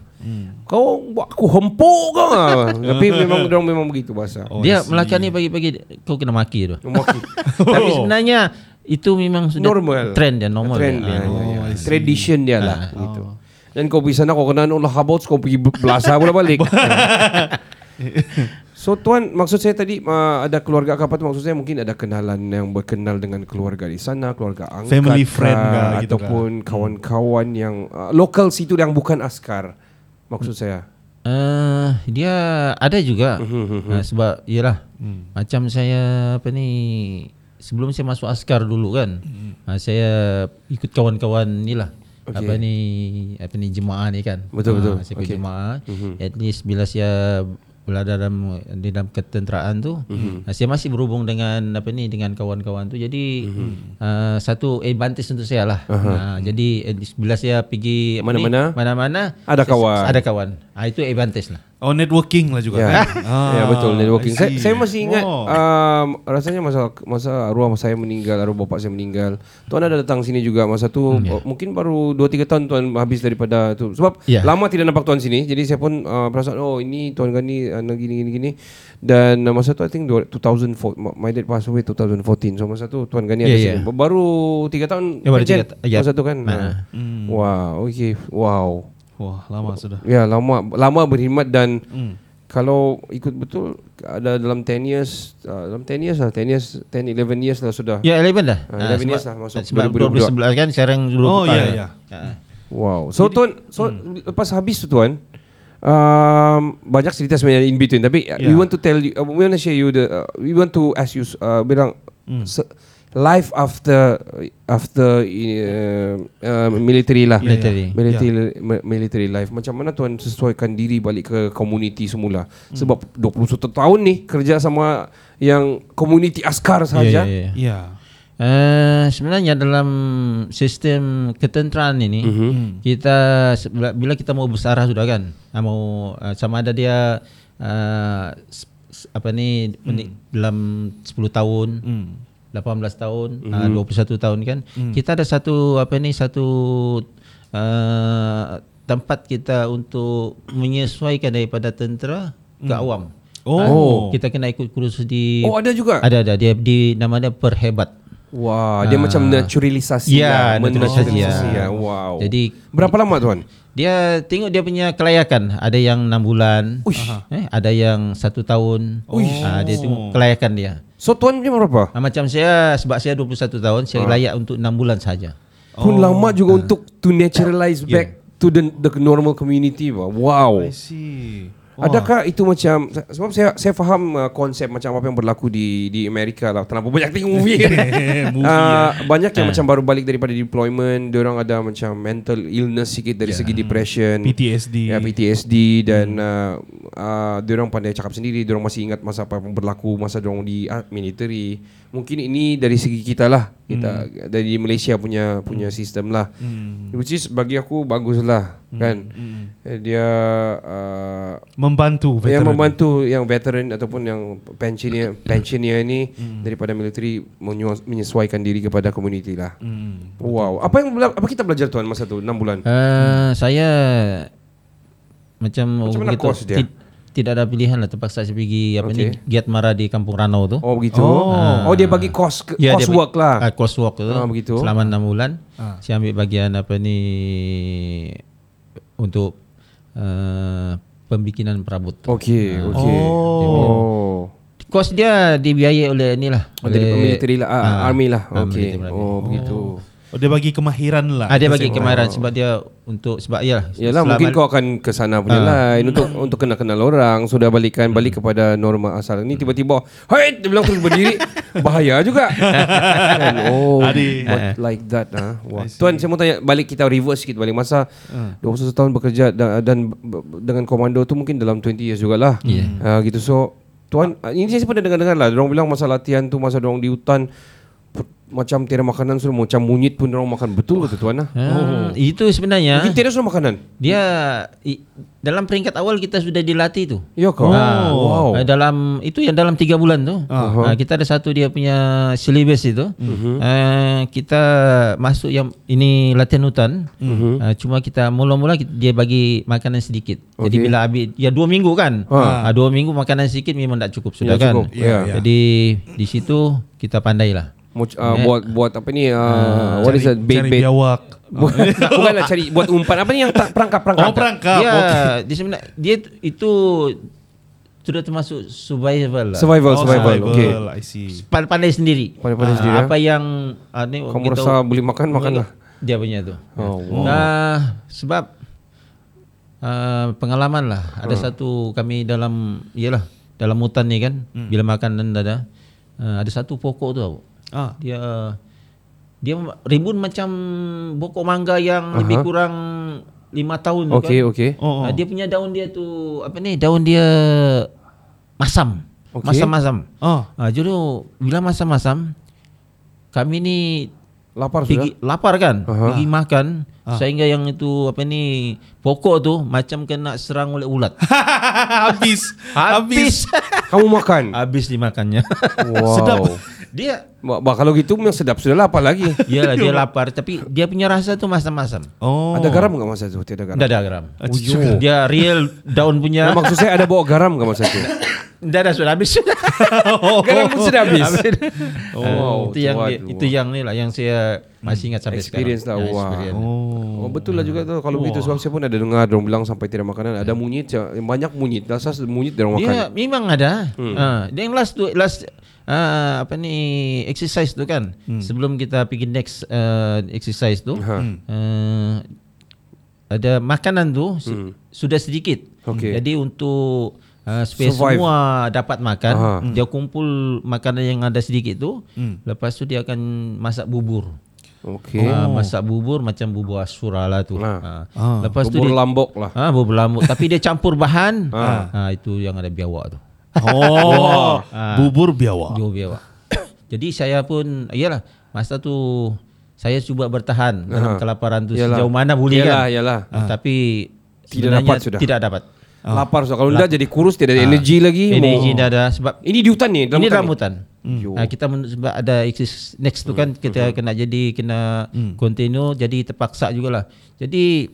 Kau- buat aku hempuk kau. Ah, tapi memang dia memang begitu bahasa. Oh, dia. Melaka ni bagi-bagi kau kena maki tu. Maki. Tapi sebenarnya itu memang sudah Normal. trend dia normal. Trend dia. dia. Ah. ya, ya. Tradition dia lah gitu. Dan kau pergi sana kau kena ulah habot kau pergi belasah pula balik. So tuan maksud saya tadi uh, ada keluarga ke apa tu maksud saya mungkin ada kenalan yang berkenal dengan keluarga di sana keluarga angkat Family friend kah, gitu ataupun kawan-kawan yang uh, lokal situ yang bukan askar maksud saya Uh, dia ada juga uh, sebab iyalah Hmm. macam saya apa ni sebelum saya masuk askar dulu kan Hmm. uh, saya ikut kawan-kawan ni lah apa ni apa ni jemaah ni kan Betul, betul. Ah, saya Okay. jemaah Mhm. at least bila saya berada dalam di dalam ketenteraan tu Mhm. uh, saya masih berhubung dengan apa ni dengan kawan-kawan tu jadi Mhm. uh, satu advantage untuk saya lah uh, jadi least bila saya pergi apa ni, Mana-mana? mana-mana Ada saya- kawan. ada kawan ah, itu advantage lah Oh networking lah juga. Ya, Ah, ya betul networking. Saya, saya masih ingat Oh. um, rasanya masa masa arwah saya meninggal, arwah bapak saya meninggal. Tuan ada datang sini juga masa tu uh, mungkin baru 2 3 tahun tuan habis daripada tu. Sebab Ya. lama tidak nampak tuan sini. Jadi saya pun uh, perasaan oh ini tuan Gani uh, gini gini gini. Dan uh, masa tu I think dua- 2004 my dad passed away 2014. So masa tu tuan Gani ada Ya, sini. Baru 3 tahun Ya, baru pension. tiga ta- ya. Masa tu kan. Ah. Uh. Wow, okay. Wow. Wah, lama sudah. Ya lama lama berkhidmat dan Hmm. kalau ikut betul ada dalam 10 years uh, dalam 10 years lah 10 years 10 11 years lah sudah. Ya 11 dah. Ah, 11 years lah masuk sebab 2022. 2011 kan sekarang dulu. Oh, ya, ya. Wow. So tuan so lepas habis tu tuan um, banyak cerita sebenarnya in between tapi uh, we Yeah. want to tell you uh, we want to share you the uh, we want to ask you uh, bilang se- life after after uh, uh, military lah. Military. military mi- military life. Macam mana tuan sesuaikan diri balik ke community semula? Sebab 21 tahun ni kerja sama yang community askar saja Ya, ya, ya. Ya. Eh, sebenarnya dalam sistem ketenteraan ini Mhm. kita bila- kita mau bersarah sudah kan? Ah, mau ah, sama ada dia s- apa ni meni- dalam 10 tahun. Hmm. 18 tahun ah, 21 tahun kan kita ada satu apa ni satu ah, tempat kita untuk menyesuaikan daripada tentera ke awam Oh. Ah, kita kena ikut kursus di oh ada juga ada ada dia di namanya perhebat Wah, dia macam naturalisasi Ya, lah. naturalisasi, ya. ya. Wow. Jadi- berapa lama tuan? Dia tengok dia punya kelayakan. Ada yang 6 bulan, eh, ada yang satu tahun. Ah, dia tengok kelayakan dia. So tuan punya berapa? Ah, macam saya sebab saya 21 tahun, saya layak untuk 6 bulan saja. Pun lama juga untuk to naturalize back to the the normal community. Wow. I see. Adakah itu macam sebab saya saya faham uh, konsep macam apa yang berlaku di di Amerika lah. Terlalu banyak tengok movie. Movie, uh, banyak yang macam baru balik daripada deployment, orang ada macam mental illness sikit dari segi depression, PTSD. ya PTSD dan uh, uh, dia orang pandai cakap sendiri, orang masih ingat masa apa yang berlaku masa orang di uh, military. Mungkin ini dari segi kita lah, kita dari Malaysia punya punya sistem lah. Which is bagi aku bagus lah kan. Eh, Dia uh, Membantu yang veteran. membantu yang veteran ataupun yang pensioner pensioner ini daripada military menyesu- menyesuaikan diri kepada community lah. Wow. Apa yang apa kita belajar tuan masa tu 6 bulan? Uh, saya macam, Macam mana begitu, course dia? Ti- tidak ada pilihan lah terpaksa saya pergi apa Okay. ni Giat Mara di Kampung Ranau tu. Oh begitu. Oh, dia bagi course ke- Ya, course dia work bagi- lah. Ah, course work tu. Ah, begitu. Selama 6 bulan. Saya ambil bagian apa ni untuk uh, pembikinan perabot. Okey, okey. Oh. Kos dia dibiayai oleh ni lah. Oh, dari military lah, ah, ah, army lah. ah, Okey. Oh, begitu. Oh, dia bagi kemahiran lah. Ah, dia bagi kemahiran sebab dia untuk sebab ya. Yalah mungkin kau akan ke sana punya lain untuk untuk kenal-kenal orang sudah balikan balik kepada norma asal. Ni tiba-tiba, "Hai!" dia bilang terus berdiri. Bahaya juga. Oh, Adi. what like that ah. Wah. Tuan saya mau tanya balik kita reverse sikit balik masa 21 tahun bekerja dan, dan dengan komando tu mungkin dalam 20 years jugalah. Yeah. Ah, gitu so tuan ah, ini saya pernah dengar-dengar lah orang bilang masa latihan tu masa orang di hutan macam tiada makanan suruh macam monyet pun orang makan betul ke tu tuan ah? Ah, itu sebenarnya Mungkin tiada suruh makanan. dia i, dalam peringkat awal kita sudah dilatih tu. Ya kau. Ah, wow. ah, dalam itu yang dalam tiga bulan tu. Ah, kita ada satu dia punya syllabus itu. Ah, kita masuk yang ini latihan hutan. Ah, cuma kita mula-mula kita- dia bagi makanan sedikit. Jadi Okey. bila habis ya dua minggu kan. Ah. Ah, dua minggu makanan sedikit memang tak cukup sudah Ya, kan. cukup. Ya, ya. Jadi di situ kita pandailah. Uh, buat buat apa ni uh, what is that bait Cari bait biawak. bukanlah cari buat umpan apa ni yang tak perangkap perangkap Oh, perangkap. dia Okey. dia sebenarnya dia itu sudah termasuk survival lah. survival Oh, survival okey I see. pandai sendiri. Pandai-pandai Ah, sendiri, ya. Apa yang ah, ni kamu kita rasa boleh makan makan lah Dia punya tu. oh, wow. Nah, sebab uh, pengalaman lah. Ada Hmm. satu kami dalam iyalah dalam hutan ni kan Hmm. bila makan dan ada uh, ada satu pokok tu. Ah. Dia dia rimbun macam pokok mangga yang lebih kurang lima tahun tu okey kan. okey Oh, oh. Ah, dia punya daun dia tu apa ni? Daun dia masam. Okey. Masam-masam. Ah. Ah, jadi bila masam-masam kami ni lapar sudah pergi lapar kan Aha. pergi makan sehingga yang itu apa ni pokok tu macam kena serang oleh ulat habis. habis kamu makan? Habis dimakannya wow. Sedap. dia Bah, bah, kalau gitu memang sedap. Sudah lapar lagi. Iyalah dia lapar. Tapi dia punya rasa tu masam-masam. Oh. ada garam enggak masa tu? Tiada garam. Tidak ada garam. Ujo. dia real daun Nah, punya maksud saya ada bawa garam enggak masa tu Tidak ada sudah habis garam pun sudah habis oh, wow itu yang dia, itu yang ni lah yang saya masih ingat sampai experience lah sekarang Ya, wah experience. oh. betul lah juga tu kalau begitu sebab saya pun ada dengar orang bilang sampai tidak makanan ada monyet ya, banyak monyet rasa monyet dia orang makan Dia memang ada. Hmm. Uh, dia yang last tu last uh, apa ni exercise tu kan. Hmm. Sebelum kita pergi next uh, exercise tu. Ha. Uh, ada makanan tu su- Hmm. sudah sedikit. Okey. Jadi untuk uh, supaya Survive. semua dapat makan, Aha. dia kumpul makanan yang ada sedikit tu. Lepas tu dia akan masak bubur. okey Ah, masak bubur macam bubur asura lah tu. Ah. Ah. Lepas tu bubur dia lambok lah Ah, bubur lambuk. Tapi dia campur bahan. Ah. Ah. itu yang ada biawak tu. Oh. Ah. Bubur biawak. Jauh biawak. Jadi saya pun, iyalah, masa tu saya cuba bertahan dalam Ah. kelaparan tu Yalah. sejauh mana boleh Yalah, kan. yalah. Ah. Tapi Tidak dapat sudah. Tidak dapat. Lapar so kalau tidak jadi kurus tidak ada energi lagi Energi oh. dah ada sebab ini di hutan ni ini dalam ni? hutan. Yo. Ah, kita men- sebab ada eksis next tu kan kita kena jadi kena continue jadi terpaksa jugalah. Jadi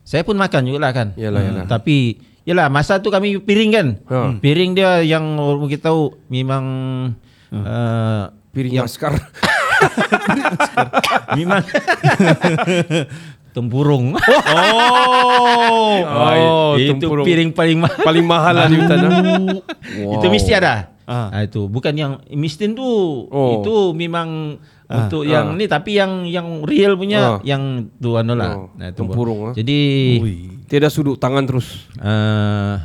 saya pun makan jugalah kan. Yalah, Hmm, yalah. Tapi yalah masa tu kami piring kan. Ha. Piring dia yang orang kita tahu memang uh, piring askar memang tempurung. Oh. Oh, itu tempurung. piring paling mahal. paling mahal lah di hutan ah. Itu mesti ada. Ah. Ah. itu bukan yang mistin tu. Oh. Itu memang Ah. untuk yang Ah. ni tapi yang yang real punya Ah. yang tu anu lah. Oh, Nah, tu tempurung, ah. Jadi Ui. Tiada sudut tangan terus uh,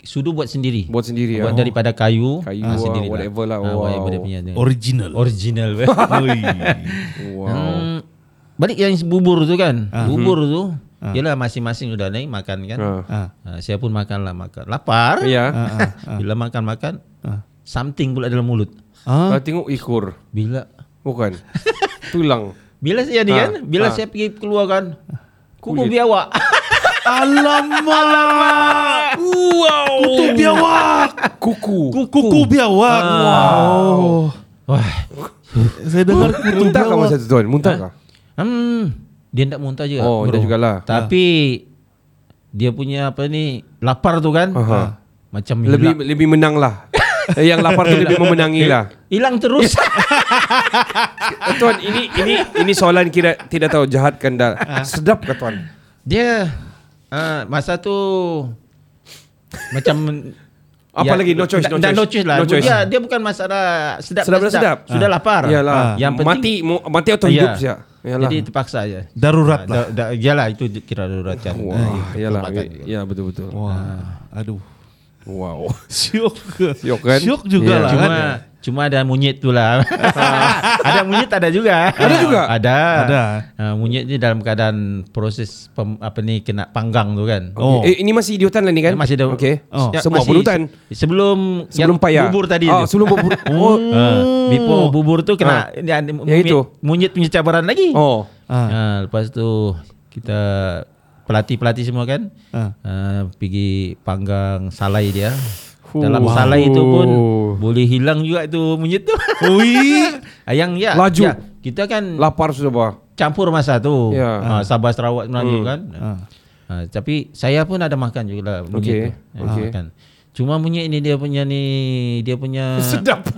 sudu buat sendiri. buat sendiri buat ya. daripada kayu, Kayu ah, lah, sendiri whatever lah. Ah, whatever Wow. dia punya. Original. Original. Ui. Wow. Hmm, balik yang bubur tu kan. Ah. Bubur tu Yalah masing-masing sudah naik makan kan. Ah, saya pun makan lah makan. Lapar. Ya. Ah, ah, Bila makan-makan ah. something pula dalam mulut. Ah. Ah, tengok ikur. Bila Bukan. Tulang. bila saya ni Ah, kan, bila ah. saya pergi keluar kan, kuku biawak. Alamak. Wow. Kutu biawak. Kuku. Kuku biawak. Wow. Wah. Saya dengar kutu Muntah kah masa tu tuan? Muntah kah? Hmm, dia tak muntah juga. Oh, dia jugalah. Tapi dia punya apa ni lapar tu kan. Aha. Macam Lebih hilang, lebih menang lah. Eh, Yang lapar tu lebih memenangi lah. hilang terus. Eh, tuan, ini ini ini soalan kira tidak tahu jahat kan dah. Sedap ke tuan? dia uh, masa tu macam Apa lagi? No choice, dah- no choice. no choice lah. No choice. Dia, dia bukan masalah sedap, Sedap tak dah sedap. Sudah Ah. lapar. Iyalah. Yang penting mati mati atau Ya. hidup sih. Iyalah. Jadi terpaksa aja. Darurat Ah, lah. Da, da, iyalah itu kira darurat kan. Wah, iyalah. makan juga. Ya betul betul. Wah. Aduh. Wow. Syok. Syok kan? Syok juga Ya. lah Cuma kan. cuma ada monyet tu lah. ada monyet ada juga. Ada juga? Ada. Ada. Uh, monyet ni dalam keadaan proses pem, apa ni kena panggang tu kan. Oh. Eh, ini masih di hutan lah ni kan? Masih ada. Okey. Oh. Ya, Semua masih- hutan. Sebelum Sebelum payah. bubur tadi Ah, tu. sebelum bubur. oh. Ah, before bubur tu kena ya, Yang itu? monyet punya cabaran lagi. Oh. Ah. Ah, lepas tu kita pelatih-pelatih semua kan Ah. ah, pergi panggang salai dia. Huh. Dalam Wow. salai itu pun boleh hilang juga tu monyet tu. Ui. Ah, yang ya, Laju. ya, kita kan Lapar sudah bah. campur masa tu. Ya. Ah, Sabah Sarawak Melayu Hmm. kan. Ah. Ah, tapi saya pun ada makan juga lah monyet Okey, tu. Ah, okey. makan. Cuma monyet ini dia punya ni dia punya Sedap.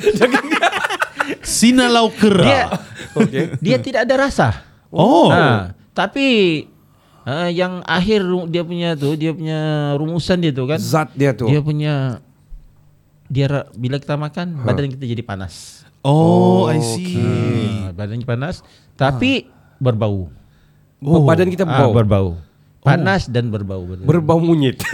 Sinalau kera. dia Okey. dia tidak ada rasa. Oh. Ha, tapi uh, yang akhir dia punya tu dia punya rumusan dia tu kan. Zat dia tu. Dia punya dia bila kita makan badan kita jadi panas. Oh, I see. Ha, badan panas tapi berbau. Oh. Badan kita berbau. berbau. Panas dan berbau. Berbau monyet.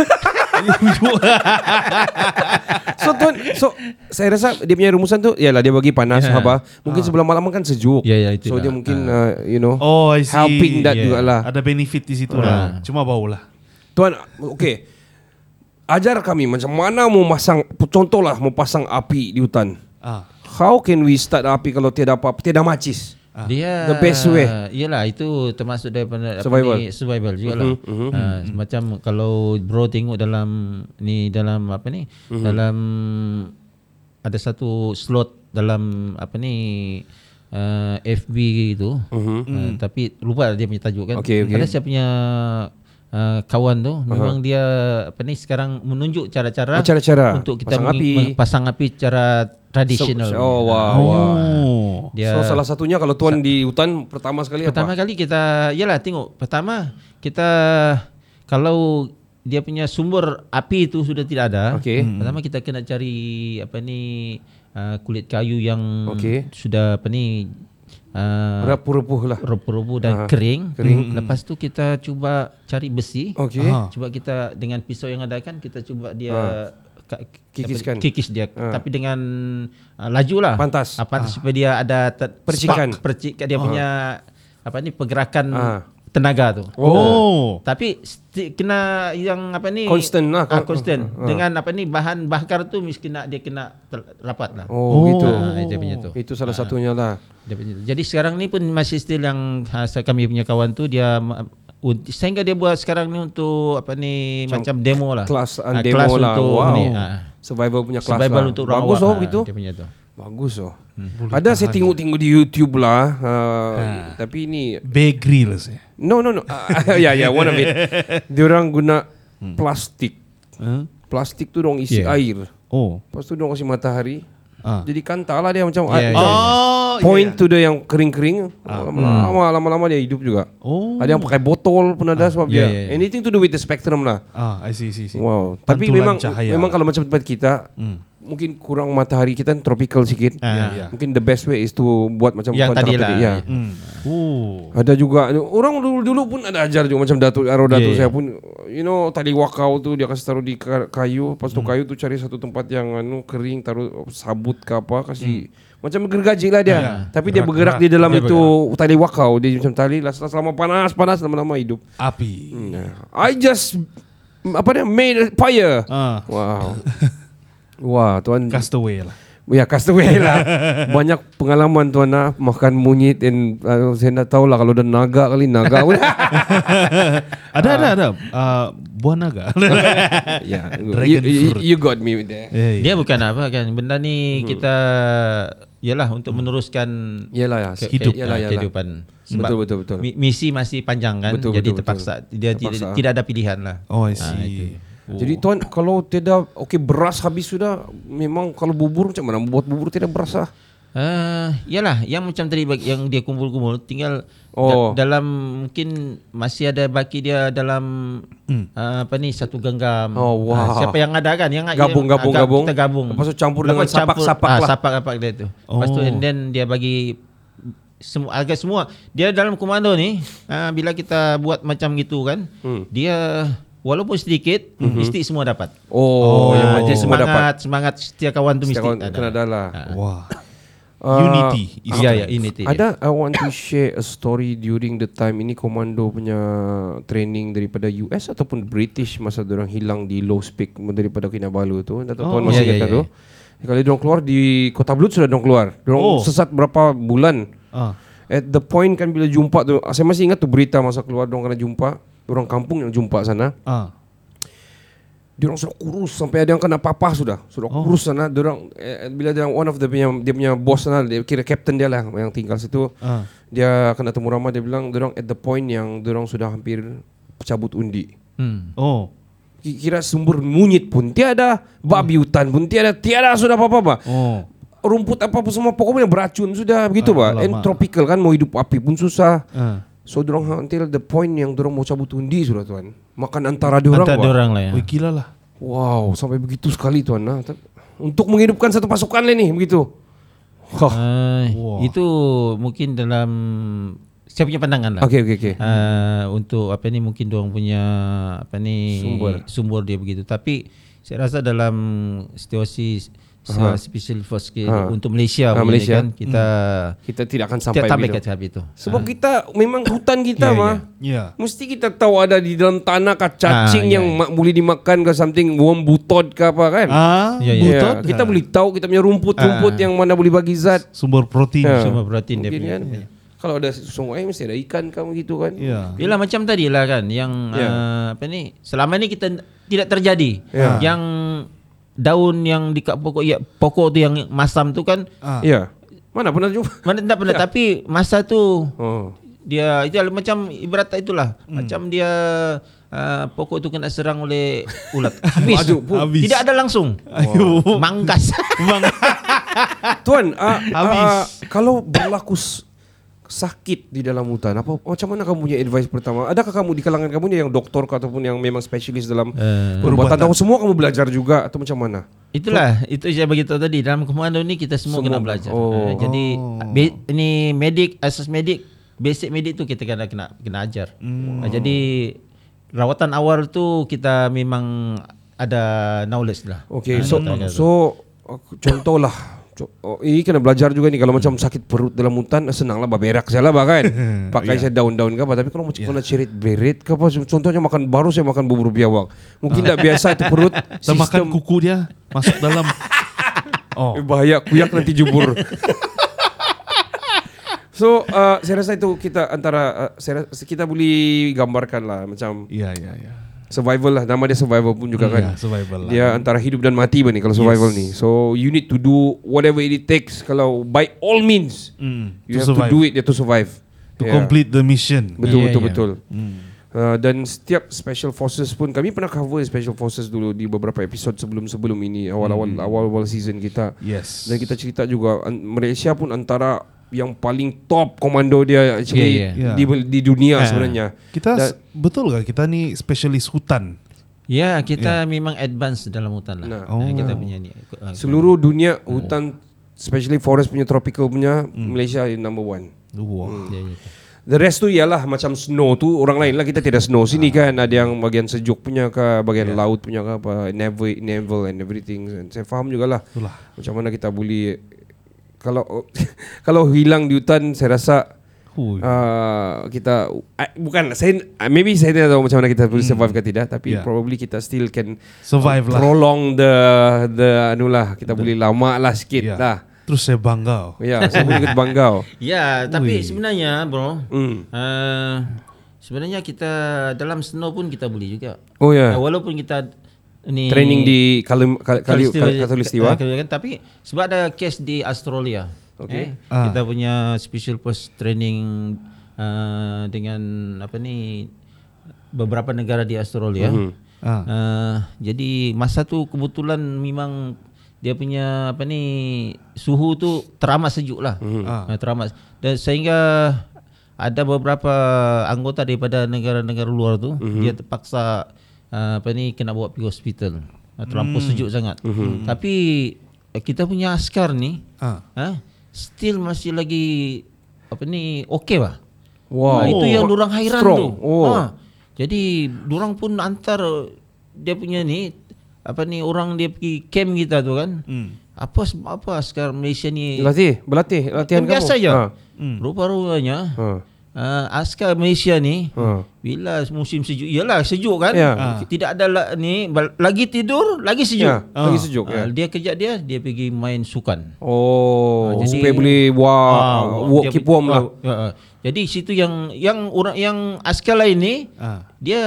so tuan, so saya rasa dia punya rumusan tu ialah dia bagi panas Ya. apa. Mungkin sebelah malam kan sejuk. Ya, ya, itu So lah. dia mungkin uh, you know Oh, I see. helping that Yeah. juga lah. Ada benefit di situ Ah. lah. Cuma bau lah. Tuan, okey. Ajar kami macam mana mau pasang contohlah mau pasang api di hutan. Ah. How can we start api kalau tiada apa tiada macis? Dia The best way. Iyalah itu termasuk daripada Survival. apa ni survival juga lah. Mhm, mhm. Uh, Macam kalau bro tengok dalam ni dalam apa ni Mhm. dalam ada satu slot dalam apa ni uh, FB itu. Uh, tapi lupa dia punya tajuk kan. Okey, okey. Ada saya punya uh, kawan tu memang dia apa ni sekarang menunjuk cara-cara Oh, cara-cara. untuk kita Pasang api. pasang api cara tradisional. So- oh, wow, Oh. wow. Dia So salah satunya kalau tuan di hutan pertama sekali Pertama apa? kali kita Yalah tengok Pertama Kita Kalau Dia punya sumber Api itu sudah tidak ada Okey. hmm. Pertama kita kena cari Apa ni uh, Kulit kayu yang Okey. Sudah apa ni uh, Repuh-repuh lah. Repu-repu dan Ah, kering. kering. Hmm. Lepas tu kita cuba cari besi. Okey. Ah. Cuba kita dengan pisau yang ada kan kita cuba dia ka- Kikiskan. kikis dia Ah. tapi dengan uh, laju lah. Pantas. Ah, pantas supaya dia ada ter- Percikan. spark, percikan dia punya apa ni pergerakan Ah. Tenaga tu. Oh. Tapi sti- kena yang apa ni Constant lah. Ah, constant. Ah. Dengan apa ni bahan bakar tu mesti kena dia kena ter- rapat lah. Oh, gitu. Ah, itu punya tu. Itu salah satunya lah. Dia punya. Jadi sekarang ni pun masih still yang ha, kami punya kawan tu dia sehingga dia buat sekarang ni untuk apa ni macam, demo lah. Kelas Ah, and demo kelas lah. Untuk wow. ni, ah, Survival punya kelas survival lah. untuk Bagus oh ah, gitu. Dia punya tu. Bagus oh. Ada saya tengok-tengok di YouTube lah. Uh, Tapi ini Bear Grylls eh. No no no. Uh, ya ya one of it. Diorang guna plastik. Huh? Plastik tu dong isi Yeah. air. Oh. Lepas tu dong kasih matahari. Ah. Jadi kantar lah dia macam Yeah, macam Oh. point to dia yang kering-kering. Lama-lama lama-lama dia hidup juga. Oh. Ada yang pakai botol pun ada sebab yeah, dia yeah, yeah. anything to do with the spectrum lah. Ah, I see, see, see. Wow. Tapi Pantulan memang cahaya memang kalau macam tempat kita Hmm. Mungkin kurang matahari kita kan tropical sikit. Ah. Ya. Mungkin the best way is to buat macam Yang tadi lah. Ya. Hmm. Oh. Ada juga orang dulu-dulu pun ada ajar juga macam Datuk Arwah Datuk Yeah, saya pun you know tali wakau tu dia kasih taruh di ka- kayu, lepas Hmm. tu kayu tu cari satu tempat yang anu kering taruh sabut ke apa kasih Hmm. macam gergaji lah dia. Tapi dia bergerak di dalam Dia itu tali wakau dia macam tali lah selama panas panas lama-lama hidup. Api. Yeah. I just apa dia made a fire. Ah. Wow. Wah, tuan Castaway lah. Ya castaway lah Banyak pengalaman tuan lah Makan monyet And uh, saya nak tahu lah Kalau ada naga kali Naga pun Ada ada ada. Uh, buah naga. yeah. Dragon you, you, fruit. you got me with that Eh, Dia bukan apa kan. Benda ni kita yalah untuk meneruskan Yalah ya ke- Hidup. Yalah, ah, yalah. kehidupan. Sebab Betul betul betul mi- misi masih panjang kan. Betul, jadi betul, terpaksa betul. dia Terpaksa. tidak tidak ada pilihan lah. Oh, I Ah, see. itu. Jadi tuan Kalau tidak Okay beras habis sudah Memang kalau bubur Macam mana Buat bubur tidak beras lah Uh, yalah yang macam tadi bagi- yang dia kumpul-kumpul tinggal Oh. da- dalam mungkin masih ada baki dia dalam uh, apa ni satu genggam. Oh. Ah, siapa yang ada kan yang Gabung, gabung, agak gabung. Kita gabung. Lepas tu campur Lepas dengan sapak-sapak ah, lah. Sapak-sapak dia tu. Lepas tu Oh. and then dia bagi semua agak semua dia dalam komando ni uh, bila kita buat macam gitu kan Hmm. dia walaupun sedikit mesti semua dapat. Oh, Oh. yang Dia penting semua dapat semangat semangat setiap kawan tu mesti kawan ada. kena ada lah Wah. Ah, Unity. is Ya ya dia. Ada I want to share a story during the time ini komando punya training daripada US ataupun British masa orang hilang di Low Peak daripada Kinabalu tu. Datuk Oh. tuan masih Ya, ya, ingat ya, tu? Kali dia keluar di Kota Blut sudah dia keluar. Dia Oh. sesat berapa bulan. Ah. At the point kan bila jumpa tu saya masih ingat tu berita masa keluar dia kena jumpa orang kampung yang jumpa sana. Ah. Dia orang sudah kurus sampai ada yang kena papah sudah. Sudah oh. kurus sana. Dia orang eh, bila dia one of the punya dia punya boss sana dia kira captain dia lah yang tinggal situ. Ah. Dia kena temu ramah dia bilang dia orang at the point yang dia orang sudah hampir cabut undi. Hmm. Oh. Ki- Kira sumber munyit pun tiada, babi hutan pun tiada, tiada sudah apa-apa. Oh. Rumput apa pun semua pokoknya beracun sudah begitu Ah, pak. And alamak. tropical kan mau hidup api pun susah. Ah. So dorong until the point yang dorong mau cabut undi sudah tuan. Makan antara diorang. Antara Pak. orang lah ya. Wih gila lah. Wow, sampai begitu sekali tuan. Nah, untuk menghidupkan satu pasukan lah ni begitu. Ah, Wah. itu mungkin dalam saya punya pandangan lah. Okey okey okey. Ah, untuk apa ni mungkin dia punya apa ni Sumber. sumber dia begitu. Tapi saya rasa dalam situasi uh, special force ke, Ha. untuk Malaysia, Ha, ni Malaysia. kan kita Kita tidak akan sampai sampai sampai itu. Sebab kita memang hutan kita Ya, mah. Ya. Mesti kita tahu ada di dalam tanah kah cacing Ah, ya, yang ya. mak boleh dimakan ke something worm butod ke apa kan. Ah, Ya, ya. butot. Ya, kita boleh tahu kita punya rumput-rumput Ah. yang mana boleh bagi zat. sumber protein. Ya. Semua protein dia punya. kan. Kalau ada sungai mesti ada ikan kamu gitu kan. Ya. Yalah macam tadi lah kan yang Ya. uh, apa ni selama ni kita tidak terjadi Ya. yang daun yang di kat pokok ya pokok tu yang masam tu kan Ah. Ya. Mana pernah jumpa? mana tak pernah tapi masa tu Oh. dia itu macam ibarat itulah macam dia uh, pokok tu kena serang oleh ulat habis Aduh. Habis. tidak ada langsung Ayo. mangkas Tuan, uh, Habis. uh, kalau berlaku sakit di dalam hutan, apa macam mana kamu punya advice pertama? Adakah kamu di kalangan kamu ni yang doktor ke ataupun yang memang spesialis dalam Eh, perubatan? Tahu semua kamu belajar juga atau macam mana? itulah itu saya beritahu tadi dalam komando ni kita semua, Semua. kena belajar Oh. Uh, jadi be, ini medik asas medik basic medik tu kita kena kena kena ajar Uh, jadi rawatan awal tu kita memang ada knowledge lah Okay, Ah, so so contohlah Co- Oh, ini kena belajar juga nih kalau macam sakit perut dalam hutan senanglah baberak saja lah bahkan pakai saya daun-daun ke apa tapi kalau macam kena cerit berit ke apa contohnya makan baru saya makan bubur biawak mungkin tidak biasa itu perut Kita makan kuku dia masuk dalam. Oh. Eh, bahaya kuyak nanti jubur. so uh, saya rasa itu kita antara uh, saya rasa kita boleh gambarkan lah macam Iya iya iya. Survival lah nama dia survival pun juga kan. Iya, survival lah. Dia antara hidup dan mati nih kalau survival nih. So you need to do whatever it takes kalau by all means Mm, you to have survive. to do it to survive. To Yeah. complete the mission. Betul Yeah, betul yeah. betul. Hmm. Uh, dan setiap special forces pun kami pernah cover special forces dulu di beberapa episod sebelum-sebelum ini awal-awal awal-awal season kita. Yes. Dan kita cerita juga Malaysia pun antara yang paling top komando dia actually Yeah, yeah. di di dunia Ah. sebenarnya. Kita Dan- betul gak kita ni spesialis hutan. Ya, kita memang advance dalam hutan lah. Nah. Nah. Oh. Kita punya ni. uh, Seluruh dunia hutan especially forest punya tropical punya Malaysia is number one. Wah. Ya, ya. The rest tu ialah macam snow tu orang lain lah kita tidak snow sini kan ada yang bagian sejuk punya ke bagian laut punya ke apa naval naval and everything And saya faham jugalah Itulah. macam mana kita boleh kalau kalau hilang di hutan saya rasa Hui. uh, kita uh, bukan saya uh, maybe saya tidak tahu macam mana kita boleh survive ke tidak tapi Yeah. probably kita still can Survive lah. prolong the the anu lah kita boleh lama lah sikit Ya. lah Terus saya bangga. ya saya boleh ikut banggau Ya, tapi Ui. sebenarnya bro, hmm. uh, sebenarnya kita dalam snow pun kita boleh juga. oh ya Uh, walaupun kita ni training di Kali Kali Kali Khatulistiwa- Khatulistiwa. eh, kan, tapi sebab ada case di Australia. Okey. Eh, Ah. Kita punya special post training uh, dengan apa ni beberapa negara di Australia. Mhm. Ah. Uh, jadi masa tu kebetulan memang dia punya apa ni suhu tu teramat sejuk lah. Ah. Uh, teramat dan sehingga ada beberapa anggota daripada negara-negara luar tu dia terpaksa uh, apa ni kena bawa pergi hospital. Uh, terlampau sejuk sangat. Tapi eh, kita punya askar ni Ah. ha, still masih lagi apa ni okey lah. Wow. Ha, itu Oh, yang orang hairan strong. tu. Oh. Ha, jadi orang pun antar dia punya ni apa ni orang dia pergi camp kita tu kan. Hmm. Apa apa sekarang Malaysia ni Latih, berlatih, latihan yang biasa kamu. je. Ha. Hmm. Rupa-rupanya Ha. Uh, askar Malaysia ni Ha. bila musim sejuk iyalah sejuk kan. Ya. Ah. Tidak ada la, ni lagi tidur lagi sejuk. Ya, lagi sejuk ya. Ah, dia kerja dia dia pergi main sukan. Oh, Ah, jadi- supaya boleh wah, walk dia- keep warm lah. ah, ah, ah. Jadi situ yang yang orang yang askar lain ni Ah. dia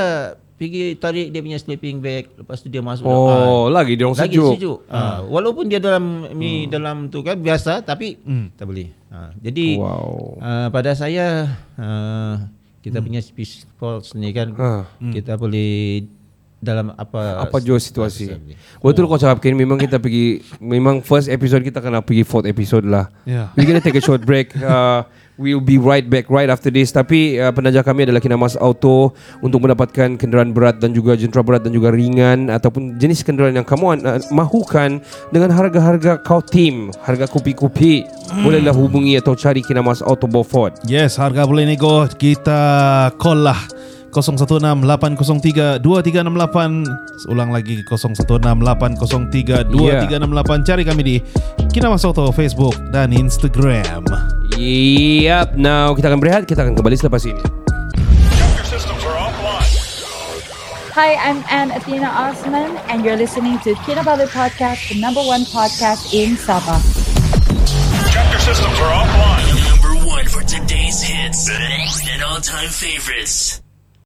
pergi tarik dia punya sleeping bag lepas tu dia masuk Oh, lagi dia orang lagi sejuk. sejuk. Ah. walaupun dia dalam ni dalam tu kan biasa tapi Hmm. tak boleh. Ah, jadi Wow. ah, pada saya ah, kita punya speech force ni kan Ha. kita boleh dalam apa Apa jua situasi. Betul kau cakap Ken, memang kita pergi memang first episode kita kena pergi fourth episode lah. Ya. We're gonna take a short break. Uh, we'll be right back right after this. Tapi uh, penaja kami adalah Kinamas Auto untuk mendapatkan kenderaan berat dan juga jentera berat dan juga ringan ataupun jenis kenderaan yang kamu uh, mahukan dengan harga-harga kau tim, harga kopi-kopi. Bolehlah hubungi atau cari Kinamas Auto Beaufort. Yes, harga boleh nego. Kita call lah 0168032368 Ulang lagi 0168032368 Cari kami di Kinamas Auto Facebook dan Instagram Yap, now kita akan berehat, kita akan kembali selepas ini. Hi, I'm Anne Athena Osman, and you're listening to Kinabalu Podcast, the number one podcast in Sabah. Number one for today's hits and all-time favorites.